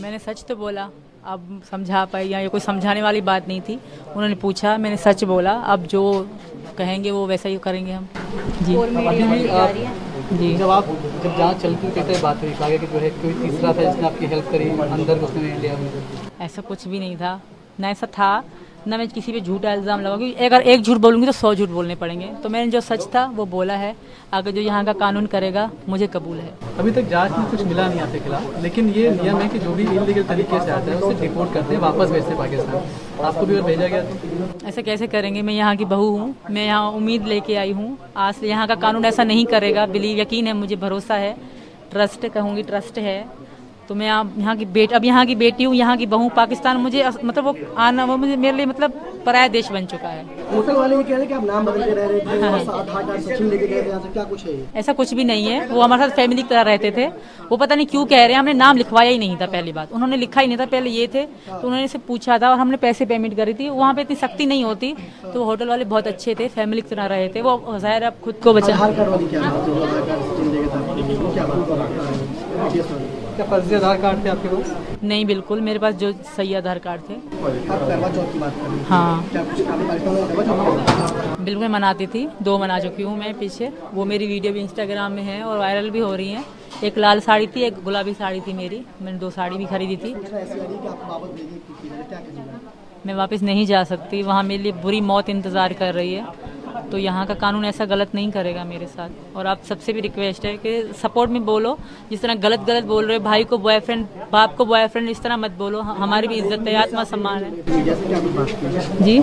मैंने सच तो बोला अब समझा पाई या ये कोई समझाने वाली बात नहीं थी। उन्होंने पूछा मैंने सच बोला अब जो कहेंगे वो वैसा ही करेंगे हम। जी। अभी भी आप जी। जब आप जब जाँच चलती कैसे बात हुई आगे कि जो है कोई तीसरा था जिसने आपकी हेल्प करी अंदर उसने में इंडिया में? ऐसा कुछ भी नहीं था। ना ऐसा था ना मैं किसी पे झूठा इल्ज़ाम लगाऊँगी अगर एक झूठ बोलूँगी तो सौ झूठ बोलने पड़ेंगे। तो मैंने जो सच था वो बोला है। अगर जो यहाँ का कानून करेगा मुझे कबूल है। अभी तक जाँच में कुछ मिला नहीं आपके खिलाफ लेकिन ये नियम है कि जो भी इलीगल तरीके से आता है उसे डिपोर्ट करते हैं वापस भेजते पाकिस्तान। आपको भी अगर भेजा गया तो? ऐसा कैसे करेंगे? मैं यहाँ की बहू हूँ मैं यहाँ उम्मीद लेके आई हूँ। आज यहाँ का कानून ऐसा नहीं करेगा। बिलीव यकीन है मुझे भरोसा है। ट्रस्ट कहूँगी ट्रस्ट है। तो मैं यहाँ यहाँ की बेटी अब यहाँ की बेटी हूँ यहाँ की बहू पाकिस्तान मुझे मतलब वो आना वो मुझे मेरे लिए मतलब पराया देश बन चुका है। होटल वाले ये कह रहे कि आप नाम बदल के रह रहे थे और आधार कार्ड सचिन लेके गए थे यहाँ से क्या कुछ है ऐसा कुछ भी नहीं है वो हमारे साथ फैमिली की तरह रहते थे। वो पता नहीं क्यों कह रहे हैं हमने नाम लिखवाया ही नहीं था पहली बात। उन्होंने लिखा ही नहीं था पहले ये थे तो उन्होंने से पूछा था और हमने पैसे पेमेंट करी थी। वहाँ पे इतनी सख्ती नहीं होती तो होटल वाले बहुत अच्छे थे फैमिली की तरह रहे थे। वो ज़ाहिर है खुद को बचा। क्या फर्जी आधार कार्ड थे आपके पास? नहीं बिल्कुल मेरे पास जो सही आधार कार्ड थे। आप करवा चौथ की बात कर रहे हैं। हाँ। क्या कुछ आपने पाकिस्तान में करवा चौथ किया? बिल्कुल मनाती थी दो मना चुकी हूँ मैं पीछे। वो मेरी वीडियो भी इंस्टाग्राम में है और वायरल भी हो रही है। एक लाल साड़ी थी एक गुलाबी साड़ी थी मेरी। मैंने दो साड़ी भी खरीदी थी। कीजिएगा मैं वापस नहीं जा सकती वहाँ मेरे लिए बुरी मौत इंतज़ार कर रही है। तो यहाँ का कानून ऐसा गलत नहीं करेगा मेरे साथ। और आप सबसे भी रिक्वेस्ट है कि सपोर्ट में बोलो। जिस तरह गलत गलत बोल रहे हो, भाई को बॉयफ्रेंड बाप को बॉयफ्रेंड इस तरह मत बोलो। हमारी भी इज़्ज़त है, आत्मा सम्मान है। जी?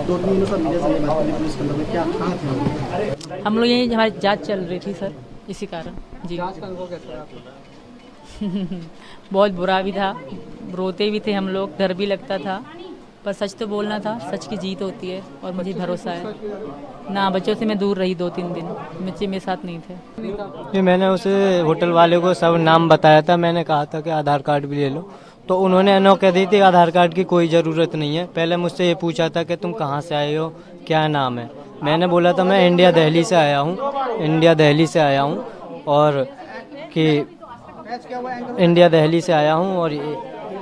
हम लोग यही हमारी जाँच चल रही थी, सर, इसी कारण। जी। बहुत बुरा भी था। रोते भी थे हम लोग, डर भी लगता था। पर सच तो बोलना था, सच की जीत होती है और मुझे भरोसा है। ना, बच्चों से मैं दूर रही दो तीन दिन। बच्चे मेरे साथ नहीं थे। जी मैंने उसे होटल वाले को सब नाम बताया था। मैंने कहा था कि आधार कार्ड भी ले लो। तो उन्होंने अनो कह दी थी, आधार कार्ड की कोई ज़रूरत नहीं है। पहले मुझसे ये पूछा था कि तुम कहाँ से आए हो, क्या नाम है? मैंने बोला था, मैं इंडिया दहली से आया हूँ। इंडिया दहली से आया हूँ और कि इंडिया दहली से आया हूँ और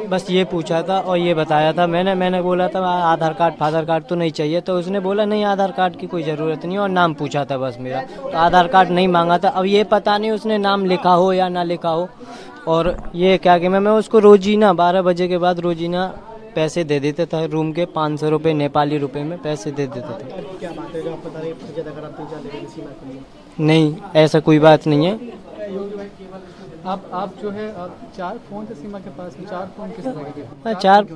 बस ये पूछा था और ये बताया था। मैंने मैंने बोला था आधार कार्ड फादर कार्ड तो नहीं चाहिए। तो उसने बोला नहीं आधार कार्ड की कोई ज़रूरत नहीं और नाम पूछा था बस मेरा। तो आधार कार्ड नहीं मांगा था। अब ये पता नहीं उसने नाम लिखा हो या ना लिखा हो। और ये क्या कि मैं मैं उसको रोजीना बारह बजे के बाद रोजीना पैसे दे देते थे। रूम के पाँच सौ रुपये नेपाली रुपए में पैसे दे देते थे। क्या बात है? नहीं। ऐसा कोई बात नहीं है। आप आप जो है आप चार फ़ोन थे सीमा के पास में चार फ़ोन किस तरह के? हाँ, चार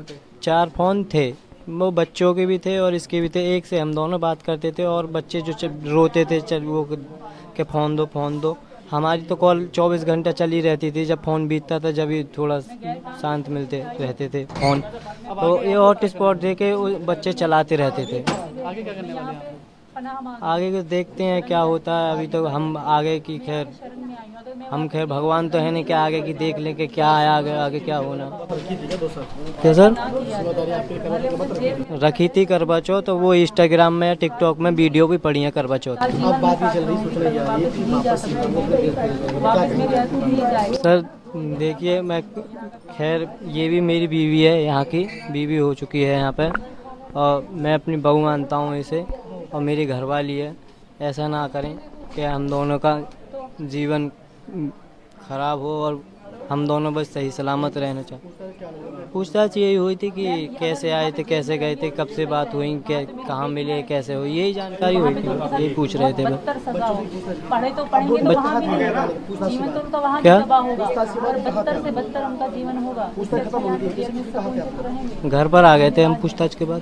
चार फ़ोन थे? वो बच्चों के भी थे और इसके भी थे। एक से हम दोनों बात करते थे और बच्चे जो रोते थे चल वो के फ़ोन दो फ़ोन दो। हमारी तो कॉल 24 घंटा चली रहती थी। जब फ़ोन बीतता था जब ही थोड़ा शांत मिलते रहते थे फ़ोन। तो ये हॉट स्पॉट दे के बच्चे चलाते रहते थे। आगे क्या करने वाले हैं आगे के देखते हैं क्या होता है अभी तो हम आगे की खैर हम खैर भगवान तो है नहीं क्या आगे की देख लें कि क्या आया आगे आगे क्या होना। क्या सर? रखी थी करवा चौथ तो वो इंस्टाग्राम में टिकटॉक में वीडियो भी पड़ी है करवा चौथ सर देखिए मैं खैर ये भी मेरी बीवी है यहाँ की बीवी हो चुकी है यहाँ पे और मैं अपनी बहू मानता हूँ इसे। और मेरी घरवाली है ऐसा ना करें कि हम दोनों का जीवन खराब हो और हम दोनों बस सही सलामत रहना चाहते पूछताछ यही हुई थी कि कैसे आए थे कैसे गए थे कब से बात हुई कहाँ मिले कैसे हुई यही जानकारी हुई थी यही पूछ रहे थे पढ़े तो पढ़ेंगे तो वहाँ जीवन तो उनका वहाँ क्या? बदतर से बदतर उनका जीवन होगा घर पर आ गए थे हम पूछताछ के बाद।